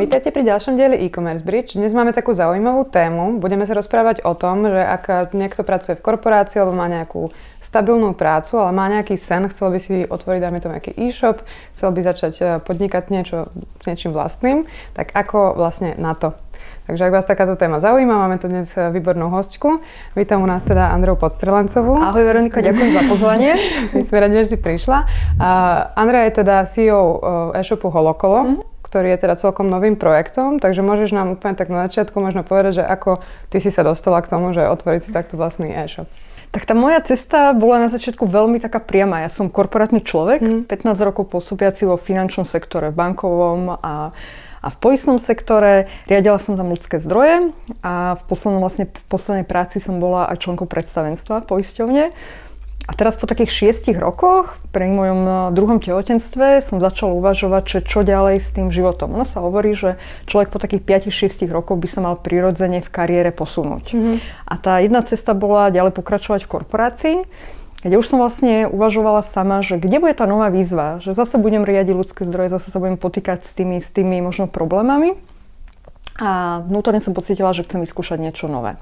Vítajte pri ďalšom dieli e-commerce bridge. Dnes máme takú zaujímavú tému. Budeme sa rozprávať o tom, že ak niekto pracuje v korporácii alebo má nejakú stabilnú prácu, ale má nejaký sen, chcel by si otvoriť, dáme to nejaký e-shop, chcel by začať eh, podnikať niečo s niečím vlastným, tak ako vlastne na to? Takže ak vás takáto téma zaujíma, máme tu dnes eh, výbornú hostku. Vítam u nás teda Andreu Podstrelancovú. Ahoj Veronika, ďakujem za pozvanie. My sme radi, že si prišla. Uh, Andrea je teda CEO eh, e-shopu Holokolo. Mm-hmm ktorý je teda celkom novým projektom, takže môžeš nám úplne tak na začiatku možno povedať, že ako ty si sa dostala k tomu, že otvoriť si takto vlastný e-shop. Tak tá moja cesta bola na začiatku veľmi taká priama. Ja som korporátny človek, mm. 15 rokov pôsobiaci vo finančnom sektore, bankovom a a v poistnom sektore riadila som tam ľudské zdroje a v, poslednom, vlastne, v poslednej práci som bola aj členkou predstavenstva poisťovne. A teraz po takých šiestich rokoch, pri mojom eh, druhom tehotenstve, som začala uvažovať, že čo ďalej s tým životom. Ono sa hovorí, že človek po takých 5-6 rokoch by sa mal prirodzene v kariére posunúť. Mm-hmm. A tá jedna cesta bola ďalej pokračovať v korporácii, kde už som vlastne uvažovala sama, že kde bude tá nová výzva, že zase budem riadiť ľudské zdroje, zase sa budem potýkať s tými, s tými možno problémami a vnútorne som pocítila, že chcem vyskúšať niečo nové.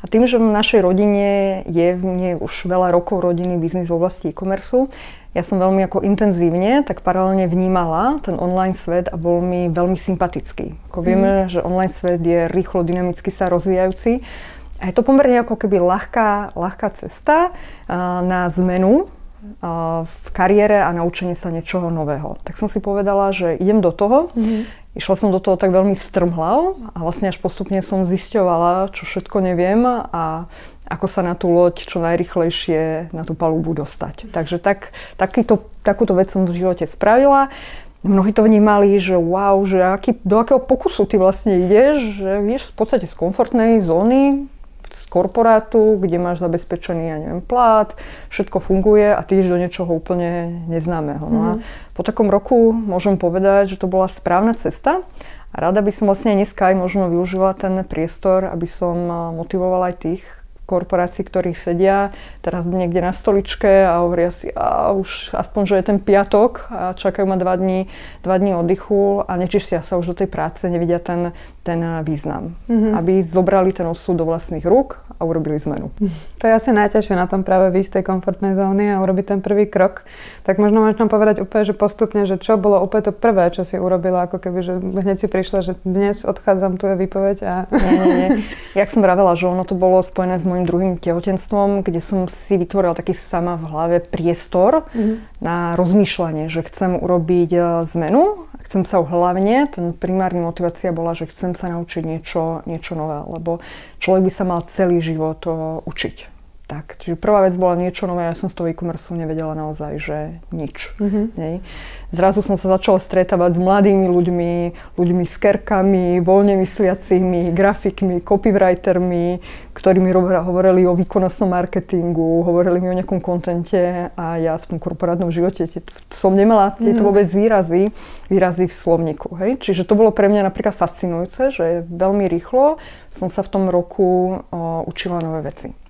A tým, že v našej rodine je mne už veľa rokov rodiny biznis v oblasti e-commerce, ja som veľmi ako intenzívne, tak paralelne vnímala ten online svet a bol mi veľmi sympatický. Ako vieme, mm. že online svet je rýchlo, dynamicky sa rozvíjajúci. A je to pomerne ako keby ľahká, ľahká cesta na zmenu v kariére a naučenie sa niečoho nového. Tak som si povedala, že idem do toho. Mm-hmm Išla som do toho tak veľmi strmhlav a vlastne až postupne som zisťovala, čo všetko neviem a ako sa na tú loď čo najrychlejšie na tú palubu dostať. Takže tak, takýto, takúto vec som v živote spravila. Mnohí to vnímali, že wow, že aký, do akého pokusu ty vlastne ideš, že vieš v podstate z komfortnej zóny, z korporátu, kde máš zabezpečený, ja neviem, plát, všetko funguje a ty ideš do niečoho úplne neznámeho. No a mhm. po takom roku môžem povedať, že to bola správna cesta a rada by som vlastne dneska aj možno využila ten priestor, aby som motivovala aj tých, korporácií, ktorí sedia teraz niekde na stoličke a hovoria si, a už aspoň, že je ten piatok a čakajú ma dva dní, dva dní oddychu a nečistia sa už do tej práce, nevidia ten, ten význam. Mm-hmm. Aby zobrali ten osud do vlastných rúk a urobili zmenu. To je asi najťažšie na tom práve výjsť z tej komfortnej zóny a urobiť ten prvý krok. Tak možno možno povedať úplne, že postupne, že čo bolo úplne to prvé, čo si urobila, ako keby, že hneď si prišla, že dnes odchádzam, tu je výpoveď a... Nie, nie, nie. Jak som vravela, že ono to bolo spojené s môjim druhým tehotenstvom, kde som si vytvorila taký sama v hlave priestor mm-hmm. na rozmýšľanie, že chcem urobiť e, zmenu, chcem sa hlavne, ten primárny motivácia bola, že chcem sa naučiť niečo, niečo nové, lebo človek by sa mal celý život učiť. Tak, čiže prvá vec bola niečo nové, ja som z toho e-commerce nevedela naozaj, že nič. Mm-hmm. Nej. Zrazu som sa začala stretávať s mladými ľuďmi, ľuďmi s kerkami, voľne mysliacimi, grafikmi, copywritermi, ktorí mi hovorili o výkonnostnom marketingu, hovorili mi o nejakom kontente a ja v tom korporátnom živote som nemala tieto mhm. vôbec výrazy, výrazy v slovníku. Hej? Čiže to bolo pre mňa napríklad fascinujúce, že veľmi rýchlo som sa v tom roku o, učila nové veci.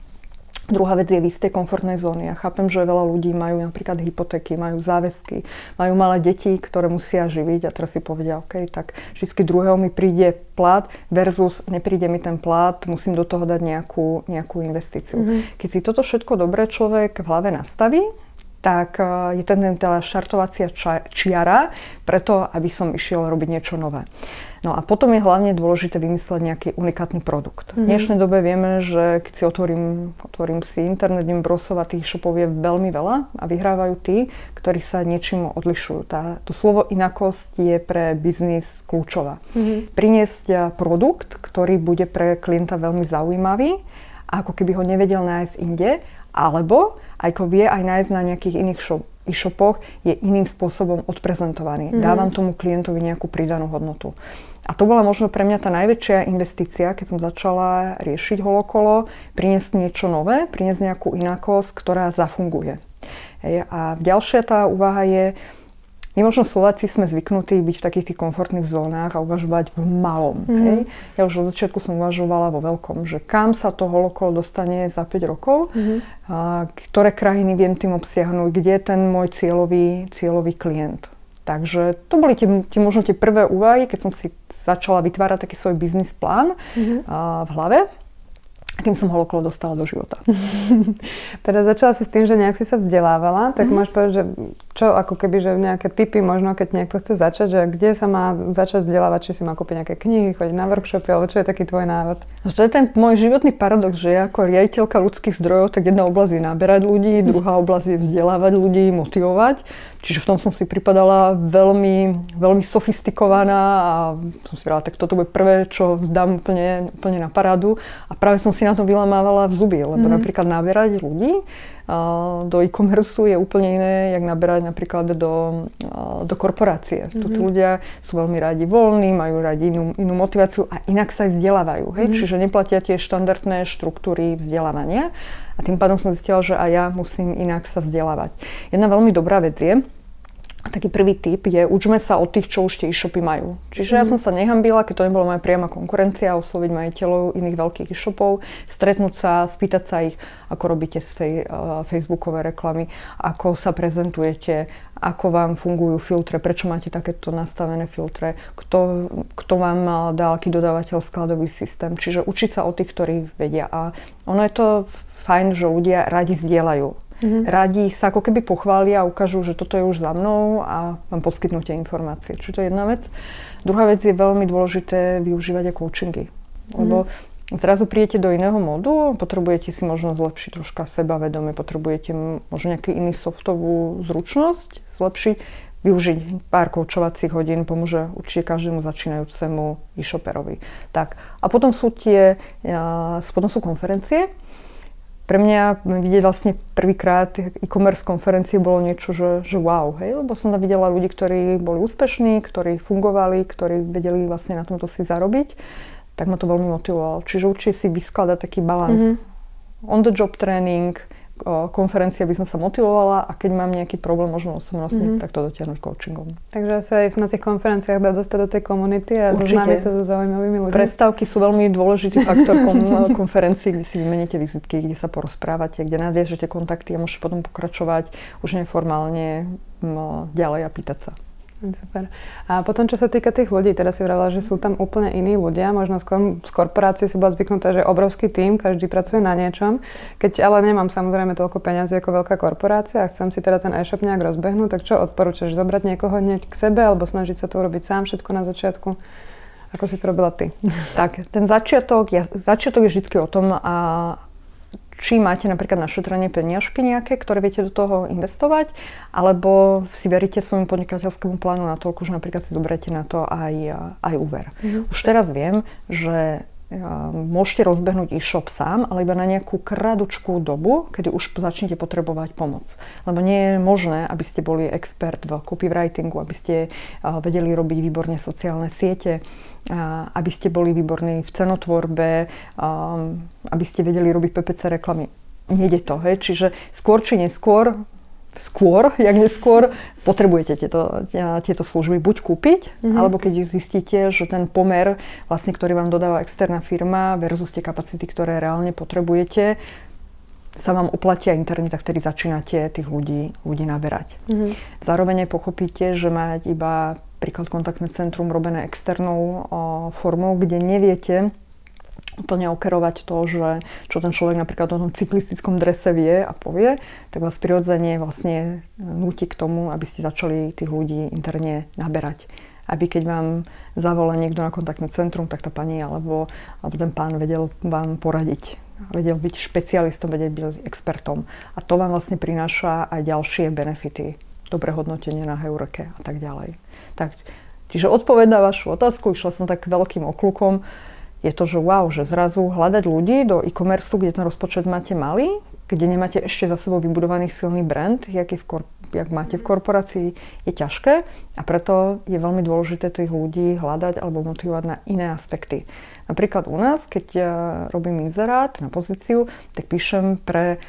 Druhá vec je v istej komfortnej zóne. Ja chápem, že veľa ľudí majú napríklad hypotéky, majú záväzky, majú malé deti, ktoré musia živiť a teraz si povedia, OK, tak vždy druhého mi príde plat versus nepríde mi ten plat, musím do toho dať nejakú, nejakú investíciu. Mm-hmm. Keď si toto všetko dobre človek v hlave nastaví, tak eh, je ten teda šartovacia čiara preto, aby som išiel robiť niečo nové. No a potom je hlavne dôležité vymysleť nejaký unikátny produkt. Mm-hmm. V dnešnej dobe vieme, že keď si otvorím, otvorím si internet, idem brosovať, tých shopov je veľmi veľa a vyhrávajú tí, ktorí sa niečím odlišujú. Tá, to slovo inakosť je pre biznis kľúčová. Mm-hmm. Priniesť eh, produkt, ktorý bude pre klienta veľmi zaujímavý ako keby ho nevedel nájsť inde, alebo ako vie aj nájsť na nejakých iných shop, e-shopoch, je iným spôsobom odprezentovaný. Mm-hmm. Dávam tomu klientovi nejakú pridanú hodnotu. A to bola možno pre mňa tá najväčšia investícia, keď som začala riešiť holokolo, priniesť niečo nové, priniesť nejakú inakosť, ktorá zafunguje. Hej. A ďalšia tá úvaha je, my možno Slováci sme zvyknutí byť v takých tých komfortných zónach a uvažovať v malom. Mm. Hej? Ja už od začiatku som uvažovala vo veľkom, že kam sa to holokolo dostane za 5 rokov, mm. a ktoré krajiny viem tým obsiahnuť, kde je ten môj cieľový, cieľový klient. Takže to boli tie, tie možno tie prvé úvahy, keď som si začala vytvárať taký svoj biznis plán mm-hmm. v hlave kým som holokolo dostala do života. teda začala si s tým, že nejak si sa vzdelávala, tak mm-hmm. môžeš povedať, že čo ako keby, že nejaké typy možno, keď niekto chce začať, že kde sa má začať vzdelávať, či si má kúpiť nejaké knihy, chodiť na workshopy, alebo čo je taký tvoj návod? To je ten môj životný paradox, že ja ako riaditeľka ľudských zdrojov, tak jedna oblasť je naberať ľudí, druhá oblasť je vzdelávať ľudí, motivovať. Čiže v tom som si pripadala veľmi, veľmi sofistikovaná a som si vrala, tak toto bude prvé, čo dám úplne, úplne na parádu. A práve som si na to vylamávala v zuby, lebo mm. napríklad naberať ľudí do e-commerce je úplne iné, jak naberať napríklad do, do korporácie. Mm-hmm. Tu ľudia sú veľmi radi voľní, majú radi inú, inú motiváciu a inak sa aj vzdelávajú. Hej? Mm-hmm. Čiže neplatia tie štandardné štruktúry vzdelávania. A tým pádom som zistila, že aj ja musím inak sa vzdelávať. Jedna veľmi dobrá vec je, taký prvý tip je, učme sa od tých, čo už tie e-shopy majú. Čiže mm. ja mhm. som sa nehambila, keď to nebola moja priama konkurencia, osloviť majiteľov iných veľkých e-shopov, stretnúť sa, spýtať sa ich, ako robíte fej, uh, facebookové reklamy, ako sa prezentujete, ako vám fungujú filtre, prečo máte takéto nastavené filtre, kto, kto vám dal aký dodávateľ skladový systém. Čiže učiť sa od tých, ktorí vedia. A ono je to fajn, že ľudia radi zdieľajú Mm-hmm. Radi sa ako keby pochvália a ukážu, že toto je už za mnou a vám poskytnú tie informácie. Čiže to je jedna vec. Druhá vec je veľmi dôležité využívať aj coachingy. Lebo mm-hmm. zrazu príjete do iného modu, potrebujete si možno zlepšiť troška sebavedomie, potrebujete možno nejaký iný softovú zručnosť zlepšiť, využiť pár koučovacích hodín pomôže určite každému začínajúcemu e-shoperovi. Tak. A potom sú tie, potom sú konferencie, pre mňa vidieť vlastne prvýkrát e-commerce konferencie bolo niečo, že, že wow, hej, lebo som tam videla ľudí, ktorí boli úspešní, ktorí fungovali, ktorí vedeli vlastne na tomto si zarobiť, tak ma to veľmi motivovalo. Čiže určite si vyskladať taký balans. Mm-hmm. On the job training, konferencie, aby som sa motivovala a keď mám nejaký problém, možno osobnostne, mm-hmm. tak to dotiahnuť coachingom. Takže sa aj na tých konferenciách dá dostať do tej komunity a zoznámiť sa so zaujímavými ľuďmi. Predstavky sú veľmi dôležitý faktor kon- konferencií, kde si vymeníte vizitky, kde sa porozprávate, kde nadviežete kontakty a môžete potom pokračovať už neformálne ďalej a pýtať sa. Super. A potom, čo sa týka tých ľudí, teda si vravela, že sú tam úplne iní ľudia, možno skôr z korporácie si bola zvyknutá, že obrovský tím, každý pracuje na niečom. Keď ale nemám samozrejme toľko peňazí ako veľká korporácia a chcem si teda ten e-shop nejak rozbehnúť, tak čo odporúčaš? Zobrať niekoho hneď k sebe alebo snažiť sa to urobiť sám všetko na začiatku? Ako si to robila ty? Tak, ten začiatok, ja, začiatok je vždy o tom, a či máte napríklad našetrenie peniažky nejaké, ktoré viete do toho investovať, alebo si veríte svojmu podnikateľskému plánu na toľko, že napríklad si zoberiete na to aj, aj úver. Mm-hmm. Už teraz viem, že môžete rozbehnúť e-shop sám, ale iba na nejakú kradučkú dobu, kedy už začnete potrebovať pomoc. Lebo nie je možné, aby ste boli expert v copywritingu, aby ste vedeli robiť výborne sociálne siete, aby ste boli výborní v cenotvorbe, aby ste vedeli robiť PPC reklamy. Nejde to, hej? Čiže skôr či neskôr skôr, jak neskôr, potrebujete tieto, tieto služby buď kúpiť, mm-hmm. alebo keď zistíte, že ten pomer, vlastne, ktorý vám dodáva externá firma versus tie kapacity, ktoré reálne potrebujete, sa vám oplatia interne, tak vtedy začínate tých ľudí, ľudí naberať. Mm-hmm. Zároveň aj pochopíte, že mať iba príklad kontaktné centrum robené externou o, formou, kde neviete, úplne okerovať to, že čo ten človek napríklad o tom cyklistickom drese vie a povie, tak vás prirodzene vlastne núti k tomu, aby ste začali tých ľudí interne naberať. Aby keď vám zavolá niekto na kontaktné centrum, tak tá pani alebo, alebo ten pán vedel vám poradiť. Vedel byť špecialistom, vedel byť expertom. A to vám vlastne prináša aj ďalšie benefity. Dobré hodnotenie na Heureke a tak ďalej. Tak, čiže odpoveď na vašu otázku, išla som tak veľkým oklukom je to, že wow, že zrazu hľadať ľudí do e-commerce, kde ten rozpočet máte malý, kde nemáte ešte za sebou vybudovaný silný brand, jak, je v kor- jak máte v korporácii, je ťažké a preto je veľmi dôležité tých ľudí hľadať alebo motivovať na iné aspekty. Napríklad u nás, keď ja robím inzerát na pozíciu, tak píšem pre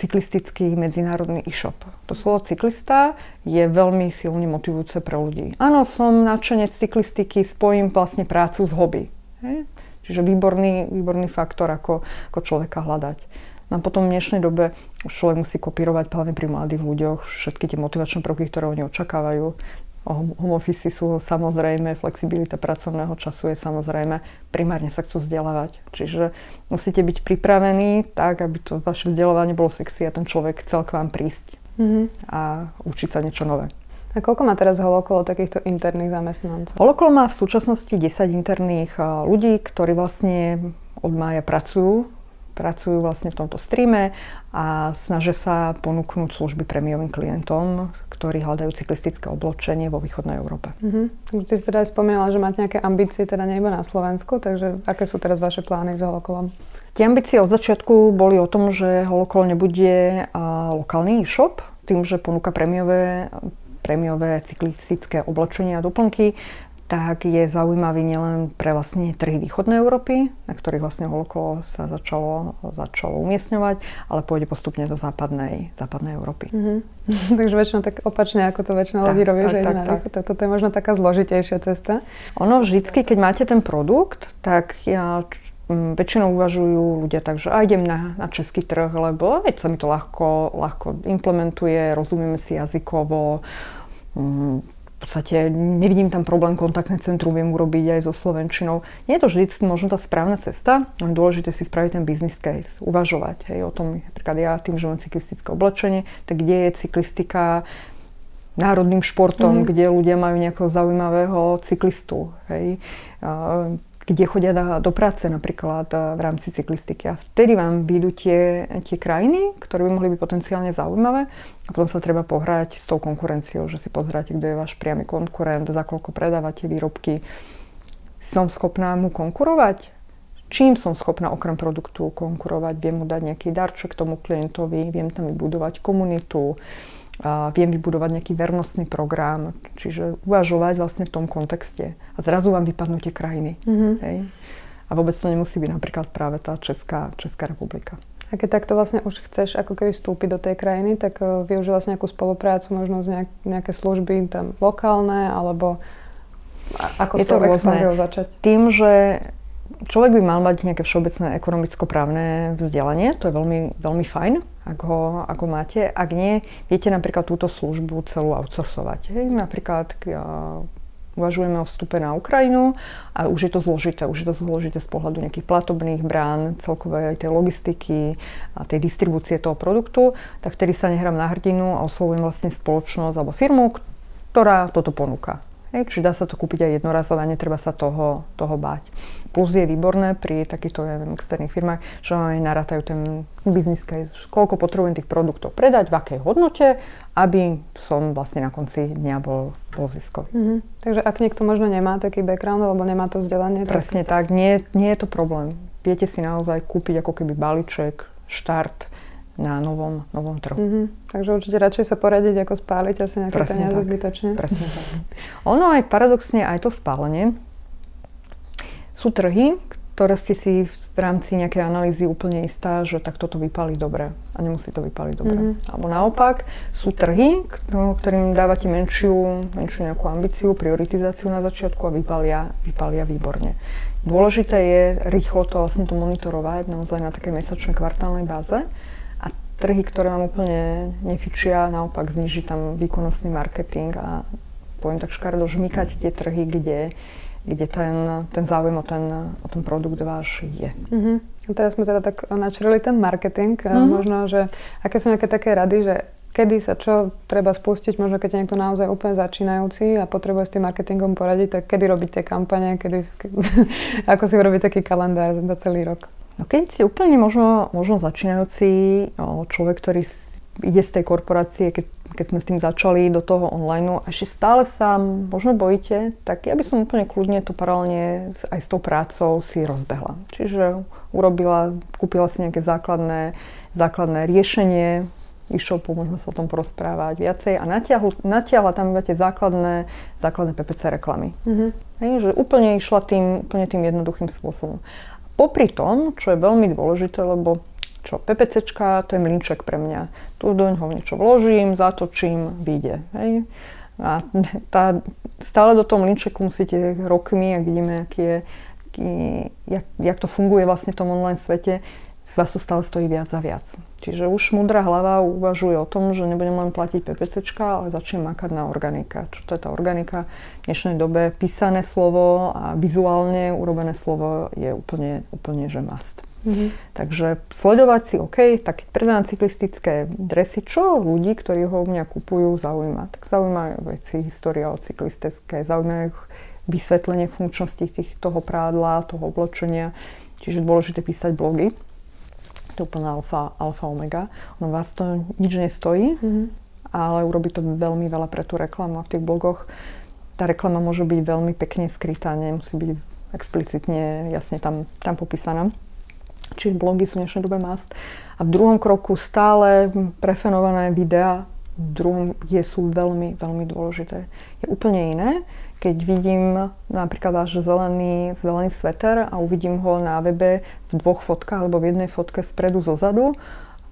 cyklistický medzinárodný e-shop. To slovo cyklista je veľmi silne motivujúce pre ľudí. Áno, som nadšenec cyklistiky, spojím vlastne prácu s hobby. Hej? Čiže výborný, výborný faktor, ako, ako človeka hľadať. No a potom v dnešnej dobe už človek musí kopírovať hlavne pri mladých ľuďoch všetky tie motivačné prvky, ktoré oni očakávajú. Home office sú samozrejme, flexibilita pracovného času je samozrejme, primárne sa chcú vzdelávať. Čiže musíte byť pripravení tak, aby to vaše vzdelávanie bolo sexy a ten človek chcel k vám prísť mm-hmm. a učiť sa niečo nové. A koľko má teraz holokolo takýchto interných zamestnancov? Holokolo má v súčasnosti 10 interných ľudí, ktorí vlastne od mája pracujú pracujú vlastne v tomto streame a snažia sa ponúknuť služby premiovým klientom, ktorí hľadajú cyklistické oblečenie vo východnej Európe. Uh-huh. Ty si teda aj spomínala, že máte nejaké ambície, teda nie iba na Slovensku, takže aké sú teraz vaše plány s holokolom? Tie ambície od začiatku boli o tom, že holokol nebude lokálny e-shop, tým, že ponúka premiové prémiové cyklistické oblečenie a doplnky, tak je zaujímavý nielen pre vlastne trhy východnej Európy, na ktorých vlastne holokolo sa začalo, začalo umiestňovať, ale pôjde postupne do západnej, západnej Európy. Mm-hmm. Takže väčšinou tak opačne, ako to väčšinou ľudí robí, že tak, tak, tak. Toto je možno taká zložitejšia cesta. Ono vždycky, keď máte ten produkt, tak ja väčšinou uvažujú ľudia tak, že aj idem na, na český trh, lebo veď sa mi to ľahko, ľahko implementuje, rozumieme si jazykovo, podstate nevidím tam problém, kontaktné centrum viem urobiť aj so Slovenčinou. Nie je to vždy možno tá správna cesta, ale dôležité si spraviť ten business case, uvažovať hej, o tom, napríklad ja tým, že mám cyklistické oblečenie, tak kde je cyklistika národným športom, mm. kde ľudia majú nejakého zaujímavého cyklistu. Hej kde chodia do práce napríklad eh, v rámci cyklistiky. A vtedy vám vyjdú tie, tie krajiny, ktoré by mohli byť potenciálne zaujímavé a potom sa treba pohrať s tou konkurenciou, že si pozráte, kto je váš priamy konkurent, za koľko predávate výrobky. Som schopná mu konkurovať? Čím som schopná okrem produktu konkurovať? Viem mu dať nejaký darček tomu klientovi, viem tam vybudovať komunitu, viem vybudovať nejaký vernostný program, čiže uvažovať vlastne v tom kontexte. A zrazu vám vypadnú tie krajiny. Mm-hmm. Hej? A vôbec to nemusí byť napríklad práve tá Česká, Česká republika. A keď takto vlastne už chceš ako keby vstúpiť do tej krajiny, tak uh, využívaš nejakú spoluprácu, možno z nejak, nejaké služby tam lokálne, alebo ako je to rôzne. začať? Tým, že človek by mal mať nejaké všeobecné ekonomicko-právne vzdelanie, to je veľmi, veľmi fajn, ak ho, ak ho máte. Ak nie, viete napríklad túto službu celú outsourcovať. Hej, napríklad ja, uvažujeme o vstupe na Ukrajinu a už je to zložité. Už je to zložité z pohľadu nejakých platobných brán, celkovej aj tej logistiky a tej distribúcie toho produktu, tak vtedy sa nehrám na hrdinu a oslovujem vlastne spoločnosť alebo firmu, ktorá toto ponúka. Hej, čiže dá sa to kúpiť aj jednorazové, netreba sa toho, toho báť. Plus je výborné pri takýchto ja neviem, externých firmách, že aj narátajú ten business case, koľko potrebujem tých produktov predať, v akej hodnote, aby som vlastne na konci dňa bol, bol ziskový. Mm-hmm. Takže ak niekto možno nemá taký background alebo nemá to vzdelanie. Presne tak, tak nie, nie je to problém. Viete si naozaj kúpiť ako keby balíček, štart, na novom, novom trhu. Mm-hmm. Takže určite radšej sa poradiť, ako spáliť asi nejaké Presne peniaze zbytočne. Presne tak. Ono aj paradoxne, aj to spálenie. Sú trhy, ktoré ste si v rámci nejakej analýzy úplne istá, že tak toto vypali dobre a nemusí to vypaliť dobre. Mm-hmm. Alebo naopak, sú trhy, ktorým dávate menšiu, menšiu nejakú ambíciu, prioritizáciu na začiatku a vypalia, vypalia výborne. Dôležité je rýchlo to vlastne to monitorovať naozaj na takej mesačnej kvartálnej báze trhy, ktoré vám úplne nefičia, naopak zniží tam výkonnostný marketing a poviem tak škaredo žmýkať tie trhy, kde, kde ten, ten záujem o ten, o ten produkt váš je. Uh-huh. A teraz sme teda tak načreli ten marketing. Uh-huh. Možno, že aké sú nejaké také rady, že kedy sa čo treba spustiť, možno keď je niekto naozaj úplne začínajúci a potrebuje s tým marketingom poradiť, tak kedy robiť tie kampane, kedy, kedy ako si urobiť taký kalendár za celý rok? No keď si úplne možno, možno začínajúci človek, ktorý ide z tej korporácie, keď, keď sme s tým začali do toho online a ešte stále sa možno bojíte, tak ja by som úplne kľudne to paralelne aj s tou prácou si rozbehla. Čiže urobila, kúpila si nejaké základné, základné riešenie, e-shopu, môžeme sa o tom porozprávať viacej a natiahla, natiahla tam iba tie základné, základné PPC reklamy. Mm-hmm. Hej, že úplne išla tým, úplne tým jednoduchým spôsobom. Popri tom, čo je veľmi dôležité, lebo čo PPCčka, to je mlinček pre mňa. Tu do ňoho niečo vložím, zatočím, vyjde. Hej. A tá, stále do toho mlinčeku musíte rokmi, ak vidíme, aký je, aký, jak, jak to funguje vlastne v tom online svete, vás to stále stojí viac a viac. Čiže už múdra hlava uvažuje o tom, že nebudem len platiť PPC, ale začnem makať na organika. Čo to je tá organika? V dnešnej dobe písané slovo a vizuálne urobené slovo je úplne, úplne že must. Mm-hmm. Takže sledovať si, OK, tak keď predám cyklistické dresy, čo ľudí, ktorí ho u mňa kupujú, zaujíma. Tak zaujímajú veci, história o cyklistické, zaujímajú vysvetlenie funkčnosti tých, toho prádla, toho oblečenia. Čiže dôležité písať blogy to je úplná alfa, alfa omega. Ono vás to nič nestojí, mm-hmm. ale urobí to veľmi veľa pre tú reklamu a v tých blogoch tá reklama môže byť veľmi pekne skrytá, nemusí byť explicitne jasne tam, tam popísaná. Čiže blogy sú v dnešnej dobe must. A v druhom kroku stále prefenované videá v druhom je, sú veľmi, veľmi dôležité. Je úplne iné, keď vidím napríklad váš zelený, zelený sveter a uvidím ho na webe v dvoch fotkách alebo v jednej fotke spredu zo zadu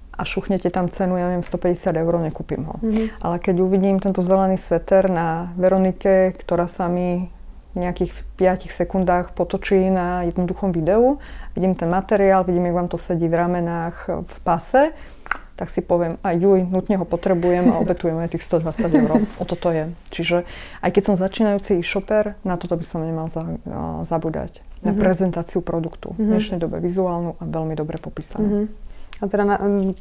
a šuchnete tam cenu, ja neviem, 150 eur, nekúpim ho. Mm-hmm. Ale keď uvidím tento zelený sveter na Veronike, ktorá sa mi v nejakých 5 sekundách potočí na jednoduchom videu, vidím ten materiál, vidím, jak vám to sedí v ramenách, v pase, tak si poviem, aj juj, nutne ho potrebujem a obetujeme tých 120 eur. O toto je. Čiže aj keď som začínajúci e-shopper, na toto by som nemal za, uh, zabúdať. Na mm-hmm. prezentáciu produktu. Mm-hmm. V dnešnej dobe vizuálnu a veľmi dobre popísanú. Mm-hmm. A teda na,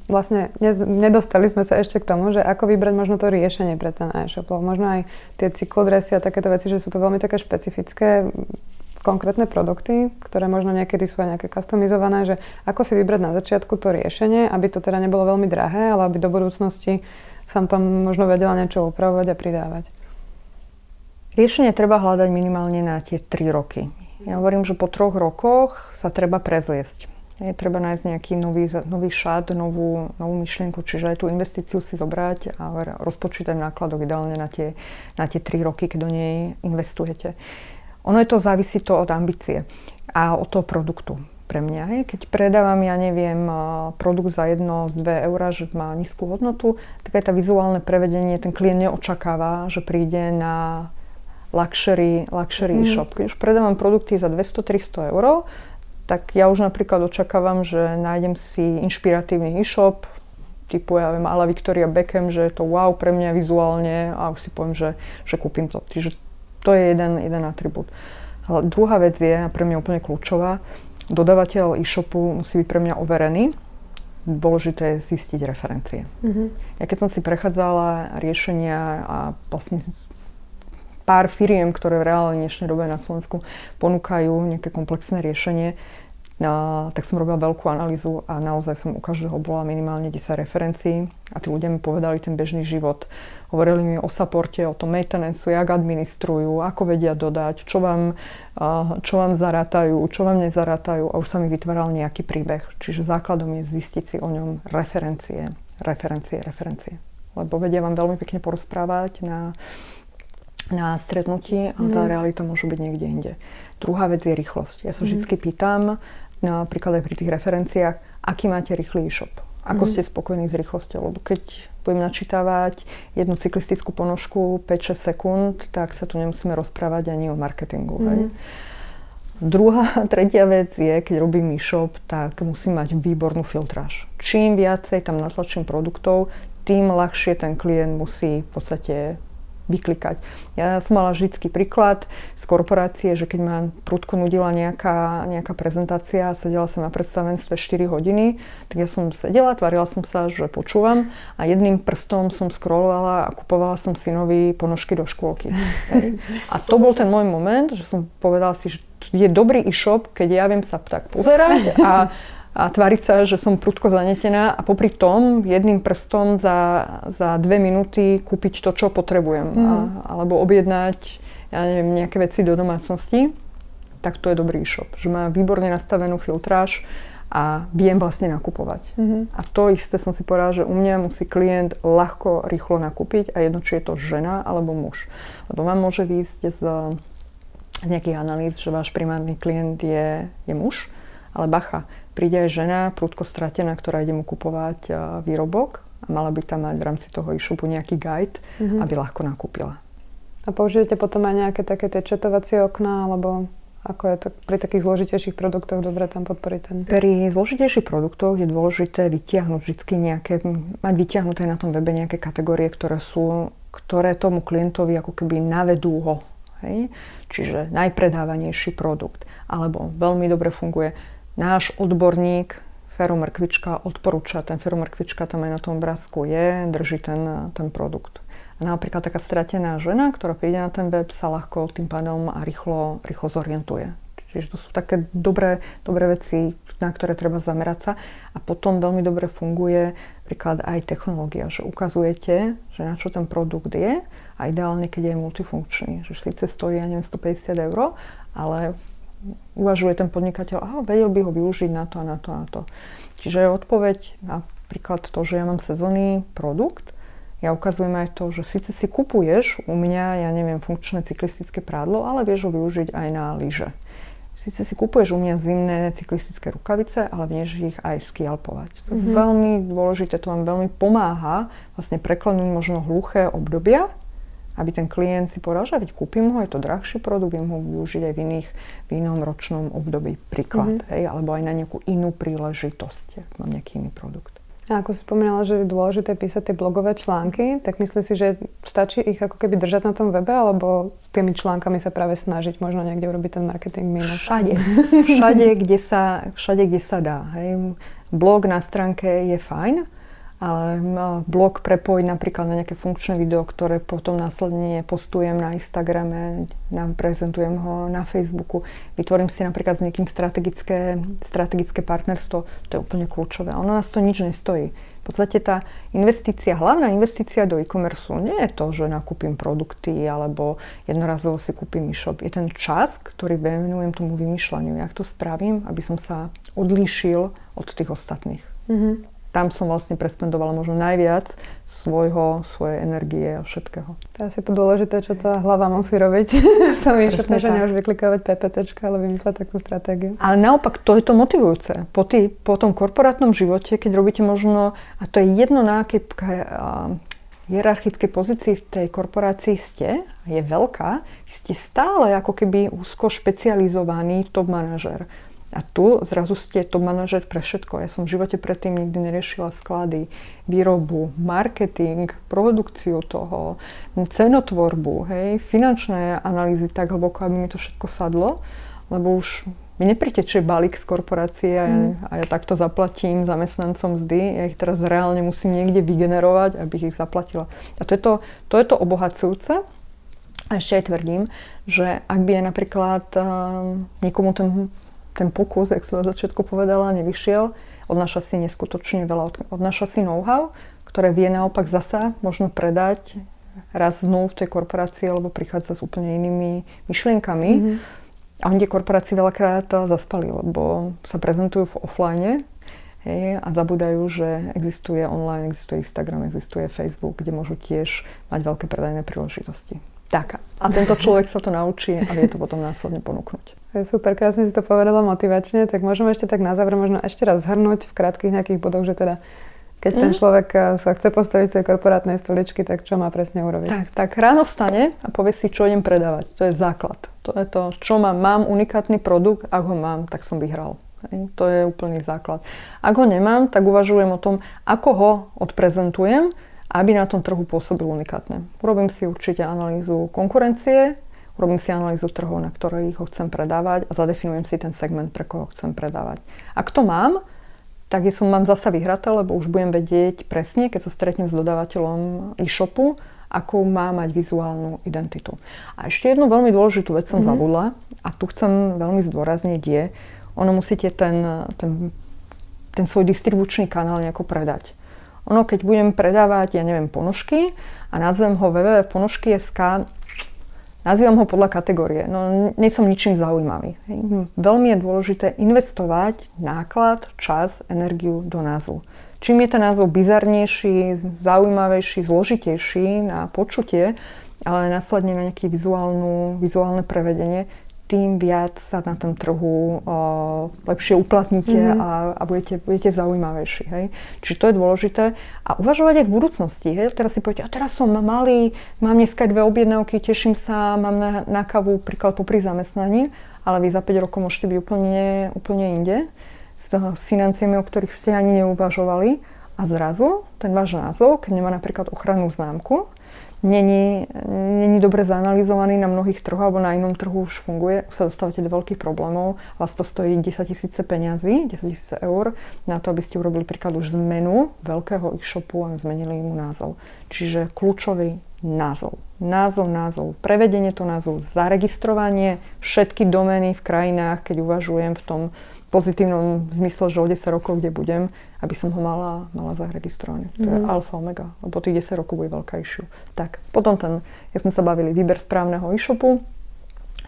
vlastne nedostali sme sa ešte k tomu, že ako vybrať možno to riešenie pre ten e-shop. Možno aj tie cyklodresy a takéto veci, že sú to veľmi také špecifické konkrétne produkty, ktoré možno niekedy sú aj nejaké customizované, že ako si vybrať na začiatku to riešenie, aby to teda nebolo veľmi drahé, ale aby do budúcnosti som tam možno vedela niečo upravovať a pridávať. Riešenie treba hľadať minimálne na tie 3 roky. Ja hovorím, že po troch rokoch sa treba prezliesť. Je treba nájsť nejaký nový, nový šat, novú, novú myšlienku, čiže aj tú investíciu si zobrať a rozpočítať nákladok ideálne na tie, na tie 3 roky, keď do nej investujete. Ono je to, závisí to od ambície a od toho produktu pre mňa. Hej. Keď predávam, ja neviem, produkt za 1 z 2 eur, že má nízku hodnotu, tak aj tá vizuálne prevedenie, ten klient neočakáva, že príde na luxury, luxury mm. e-shop. Keď už predávam produkty za 200-300 eur, tak ja už napríklad očakávam, že nájdem si inšpiratívny e-shop, typu, ja viem, ale Victoria Beckham, že je to wow pre mňa vizuálne a už si poviem, že, že kúpim to. Čiže to je jeden, jeden atribút. Ale druhá vec je, a pre mňa úplne kľúčová, dodavateľ e-shopu musí byť pre mňa overený. Dôležité je zistiť referencie. Mm-hmm. Ja keď som si prechádzala riešenia a vlastne pár firiem, ktoré v reálne dnešnej dobe na Slovensku ponúkajú nejaké komplexné riešenie, a, tak som robila veľkú analýzu a naozaj som u každého bola minimálne 10 referencií a tí ľudia mi povedali ten bežný život. Hovorili mi o supporte, o tom maintenance, jak administrujú, ako vedia dodať, čo vám, čo vám zarátajú, čo vám nezarátajú a už sa mi vytváral nejaký príbeh. Čiže základom je zistiť si o ňom referencie, referencie, referencie. Lebo vedia vám veľmi pekne porozprávať na, na stretnutí, ale tá mhm. realita môže byť niekde inde. Druhá vec je rýchlosť. Ja sa mm. vždy pýtam, napríklad aj pri tých referenciách, aký máte rýchly e-shop. Ako mm. ste spokojní s rýchlosťou? Lebo keď budem načítavať jednu cyklistickú ponožku 5-6 sekúnd, tak sa tu nemusíme rozprávať ani o marketingu. Mm. Hej? Druhá, tretia vec je, keď robím e-shop, tak musím mať výbornú filtráž. Čím viacej tam natlačím produktov, tým ľahšie ten klient musí v podstate vyklikať. Ja som mala vždycky príklad z korporácie, že keď ma prudko nudila nejaká, nejaká prezentácia a sedela som na predstavenstve 4 hodiny, tak ja som sedela, tvarila som sa, že počúvam a jedným prstom som scrollovala a kupovala som synovi ponožky do škôlky. A to bol ten môj moment, že som povedala si, že je dobrý e-shop, keď ja viem sa tak pozerať a a tváriť sa, že som prudko zanetená a popri tom jedným prstom za, za dve minúty kúpiť to, čo potrebujem. Mm. A, alebo objednať, ja neviem, nejaké veci do domácnosti, tak to je dobrý e-shop. Že má výborne nastavenú filtráž a viem vlastne nakupovať. Mm-hmm. A to isté som si povedala, že u mňa musí klient ľahko, rýchlo nakúpiť a jedno, či je to žena alebo muž. Lebo vám môže výjsť z nejakých analýz, že váš primárny klient je, je muž, ale bacha, príde aj žena, prúdko stratená, ktorá ide mu kupovať výrobok a mala by tam mať v rámci toho e-shopu nejaký guide, mm-hmm. aby ľahko nakúpila. A použijete potom aj nejaké také tie četovacie okná, alebo Ako je to pri takých zložitejších produktoch dobre tam podporiť ten... Pri zložitejších produktoch je dôležité vytiahnuť vždy nejaké, mať vytiahnuté na tom webe nejaké kategórie, ktoré sú, ktoré tomu klientovi ako keby navedú ho. Hej? Čiže najpredávanejší produkt. Alebo veľmi dobre funguje náš odborník feromrkvička odporúča, ten feromrkvička tam aj na tom obrázku je, drží ten, ten produkt. A napríklad taká stratená žena, ktorá príde na ten web, sa ľahko tým pádom a rýchlo, rýchlo zorientuje. Čiže to sú také dobré, dobré veci, na ktoré treba zamerať sa. A potom veľmi dobre funguje napríklad aj technológia, že ukazujete, že na čo ten produkt je a ideálne, keď je multifunkčný. Že síce stojí, ja neviem, 150 eur, ale uvažuje ten podnikateľ, aha, vedel by ho využiť na to a na to a na to. Čiže odpoveď napríklad to, že ja mám sezónny produkt, ja ukazujem aj to, že síce si kupuješ u mňa, ja neviem, funkčné cyklistické prádlo, ale vieš ho využiť aj na lyže. Sice si kupuješ u mňa zimné cyklistické rukavice, ale vieš ich aj skialpovať. To je mm-hmm. veľmi dôležité, to vám veľmi pomáha vlastne preklenúť možno hluché obdobia, aby ten klient si povedal, že veď kúpim ho, je to drahší produkt, viem ho využiť aj v, iných, v inom ročnom období, príklad, mm-hmm. hej, alebo aj na nejakú inú príležitosť, mám nejaký iný produkt. A ako si spomínala, že je dôležité písať tie blogové články, tak myslíš si, že stačí ich ako keby držať na tom webe, alebo tými článkami sa práve snažiť možno niekde urobiť ten marketing mimo? Všade. Všade, kde sa, všade, kde sa dá. Hej. Blog na stránke je fajn, ale blog prepojiť napríklad na nejaké funkčné video, ktoré potom následne postujem na Instagrame, nám prezentujem ho na Facebooku, vytvorím si napríklad s niekým strategické, strategické partnerstvo, to je úplne kľúčové. Ono nás to nič nestojí. V podstate tá investícia, hlavná investícia do e-commerce nie je to, že nakúpim produkty alebo jednorazovo si kúpim e-shop. Je ten čas, ktorý venujem tomu vymýšľaniu. Jak to spravím, aby som sa odlíšil od tých ostatných. Mm-hmm tam som vlastne prespendovala možno najviac svojho, svojej energie a všetkého. To je asi to dôležité, čo tá hlava musí robiť v tom e-shope, že už vyklikovať PPC, ale vymysleť takú stratégiu. Ale naopak, to je to motivujúce. Po, tý, po tom korporátnom živote, keď robíte možno, a to je jedno na akej hierarchickej pozícii v tej korporácii ste, je veľká, ste stále ako keby úzko špecializovaný top manažer. A tu zrazu ste to manažer pre všetko. Ja som v živote predtým nikdy neriešila sklady, výrobu, marketing, produkciu toho, cenotvorbu, hej, finančné analýzy tak hlboko, aby mi to všetko sadlo, lebo už mi nepritečie balík z korporácie a, mm. a ja takto zaplatím zamestnancom mzdy. Ja ich teraz reálne musím niekde vygenerovať, aby ich zaplatila. A to je to, to, je to obohacujúce. A ešte aj tvrdím, že ak by je napríklad um, niekomu ten ten pokus, jak som na začiatku povedala, nevyšiel. Odnáša si neskutočne veľa, odnáša si know-how, ktoré vie naopak zasa možno predať raz znovu v tej korporácii alebo prichádza s úplne inými myšlienkami. Mm-hmm. A oni tie korporácie veľakrát zaspali, lebo sa prezentujú v offline hej, a zabudajú, že existuje online, existuje Instagram, existuje Facebook, kde môžu tiež mať veľké predajné príležitosti. Tak. A tento človek sa to naučí a vie to potom následne ponúknuť. To je super, krásne si to povedala motivačne, tak môžeme ešte tak na záver možno ešte raz zhrnúť v krátkých nejakých bodoch, že teda keď ten mhm. človek eh, sa chce postaviť z tej korporátnej stoličky, tak čo má presne urobiť? Tak, tak ráno vstane a povie si, čo idem predávať. To je základ. To je to, čo mám. Mám unikátny produkt, ak ho mám, tak som vyhral. To je úplný základ. Ak ho nemám, tak uvažujem o tom, ako ho odprezentujem, aby na tom trhu pôsobil unikátne. Urobím si určite analýzu konkurencie, Urobím si analýzu trhov, na ktorých ho chcem predávať a zadefinujem si ten segment, pre koho chcem predávať. Ak to mám, tak som mám zasa vyhraté, lebo už budem vedieť presne, keď sa stretnem s dodávateľom e-shopu, akú má mať vizuálnu identitu. A ešte jednu veľmi dôležitú vec som mm-hmm. zabudla a tu chcem veľmi zdôrazniť je, ono musíte ten, ten, ten svoj distribučný kanál nejako predať. Ono, keď budem predávať, ja neviem, ponožky a nazvem ho www.ponožky.sk Nazývam ho podľa kategórie. No, nie som ničím zaujímavý. Veľmi je dôležité investovať náklad, čas, energiu do názvu. Čím je ten názov bizarnejší, zaujímavejší, zložitejší na počutie, ale následne na nejaké vizuálne prevedenie, tým viac sa na tom trhu lepšie uplatníte mm-hmm. a, a budete, budete zaujímavejší. Hej? Čiže to je dôležité. A uvažovať aj v budúcnosti. Hej? Teraz si poviete, a teraz som malý, mám dneska dve objednávky, teším sa, mám na, na kavu príklad popri zamestnaní, ale vy za 5 rokov môžete byť úplne, úplne inde s, s financiami, o ktorých ste ani neuvažovali a zrazu ten váš názov, keď nemá napríklad ochrannú známku, není, není dobre zanalizovaný na mnohých trhoch alebo na inom trhu už funguje, už sa dostávate do veľkých problémov, vás to stojí 10 tisíce peňazí, 10 tisíce eur na to, aby ste urobili príklad už zmenu veľkého e-shopu a zmenili mu názov. Čiže kľúčový názov. Názov, názov, prevedenie to názov, zaregistrovanie, všetky domény v krajinách, keď uvažujem v tom pozitívnom zmysle, že o 10 rokov, kde budem, aby som ho mala, mala zaregistrovaný. To mm. je mhm. alfa, omega. Lebo tých 10 rokov bude veľká issue. Tak, potom ten, ja sme sa bavili, výber správneho e-shopu,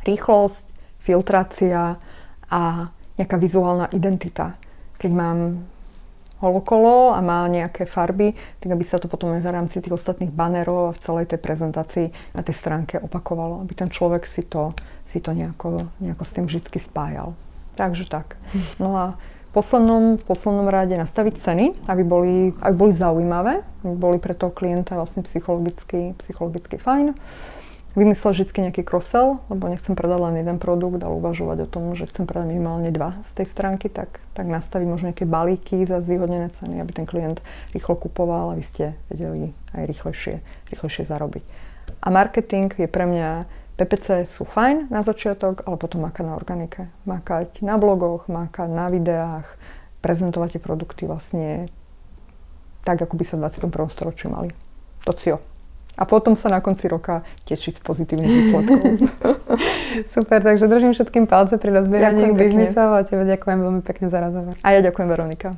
rýchlosť, filtrácia a nejaká vizuálna identita. Keď mám holokolo a má nejaké farby, tak aby sa to potom aj v rámci tých ostatných banerov a v celej tej prezentácii na tej stránke opakovalo. Aby ten človek si to, si to nejako, nejako s tým vždy spájal. Takže tak. No a v poslednom, v poslednom rade nastaviť ceny, aby boli, aby boli zaujímavé, aby boli pre toho klienta vlastne psychologicky, psychologicky fajn. Vymyslel vždy nejaký cross-sell, lebo nechcem predať len jeden produkt, ale uvažovať o tom, že chcem predať minimálne dva z tej stránky, tak, tak nastaviť možno nejaké balíky za zvýhodnené ceny, aby ten klient rýchlo kupoval a vy ste vedeli aj rýchlejšie, rýchlejšie zarobiť. A marketing je pre mňa PPC sú fajn na začiatok, ale potom makať na organike. Makať na blogoch, makať na videách, prezentovať tie produkty vlastne tak, ako by sa v 21. storočí mali. To cio. A potom sa na konci roka tešiť z pozitívnych výsledkov. Super, takže držím všetkým palce pri rozbieraní biznisov a tebe ďakujem veľmi pekne za rozhovor. A ja ďakujem Veronika.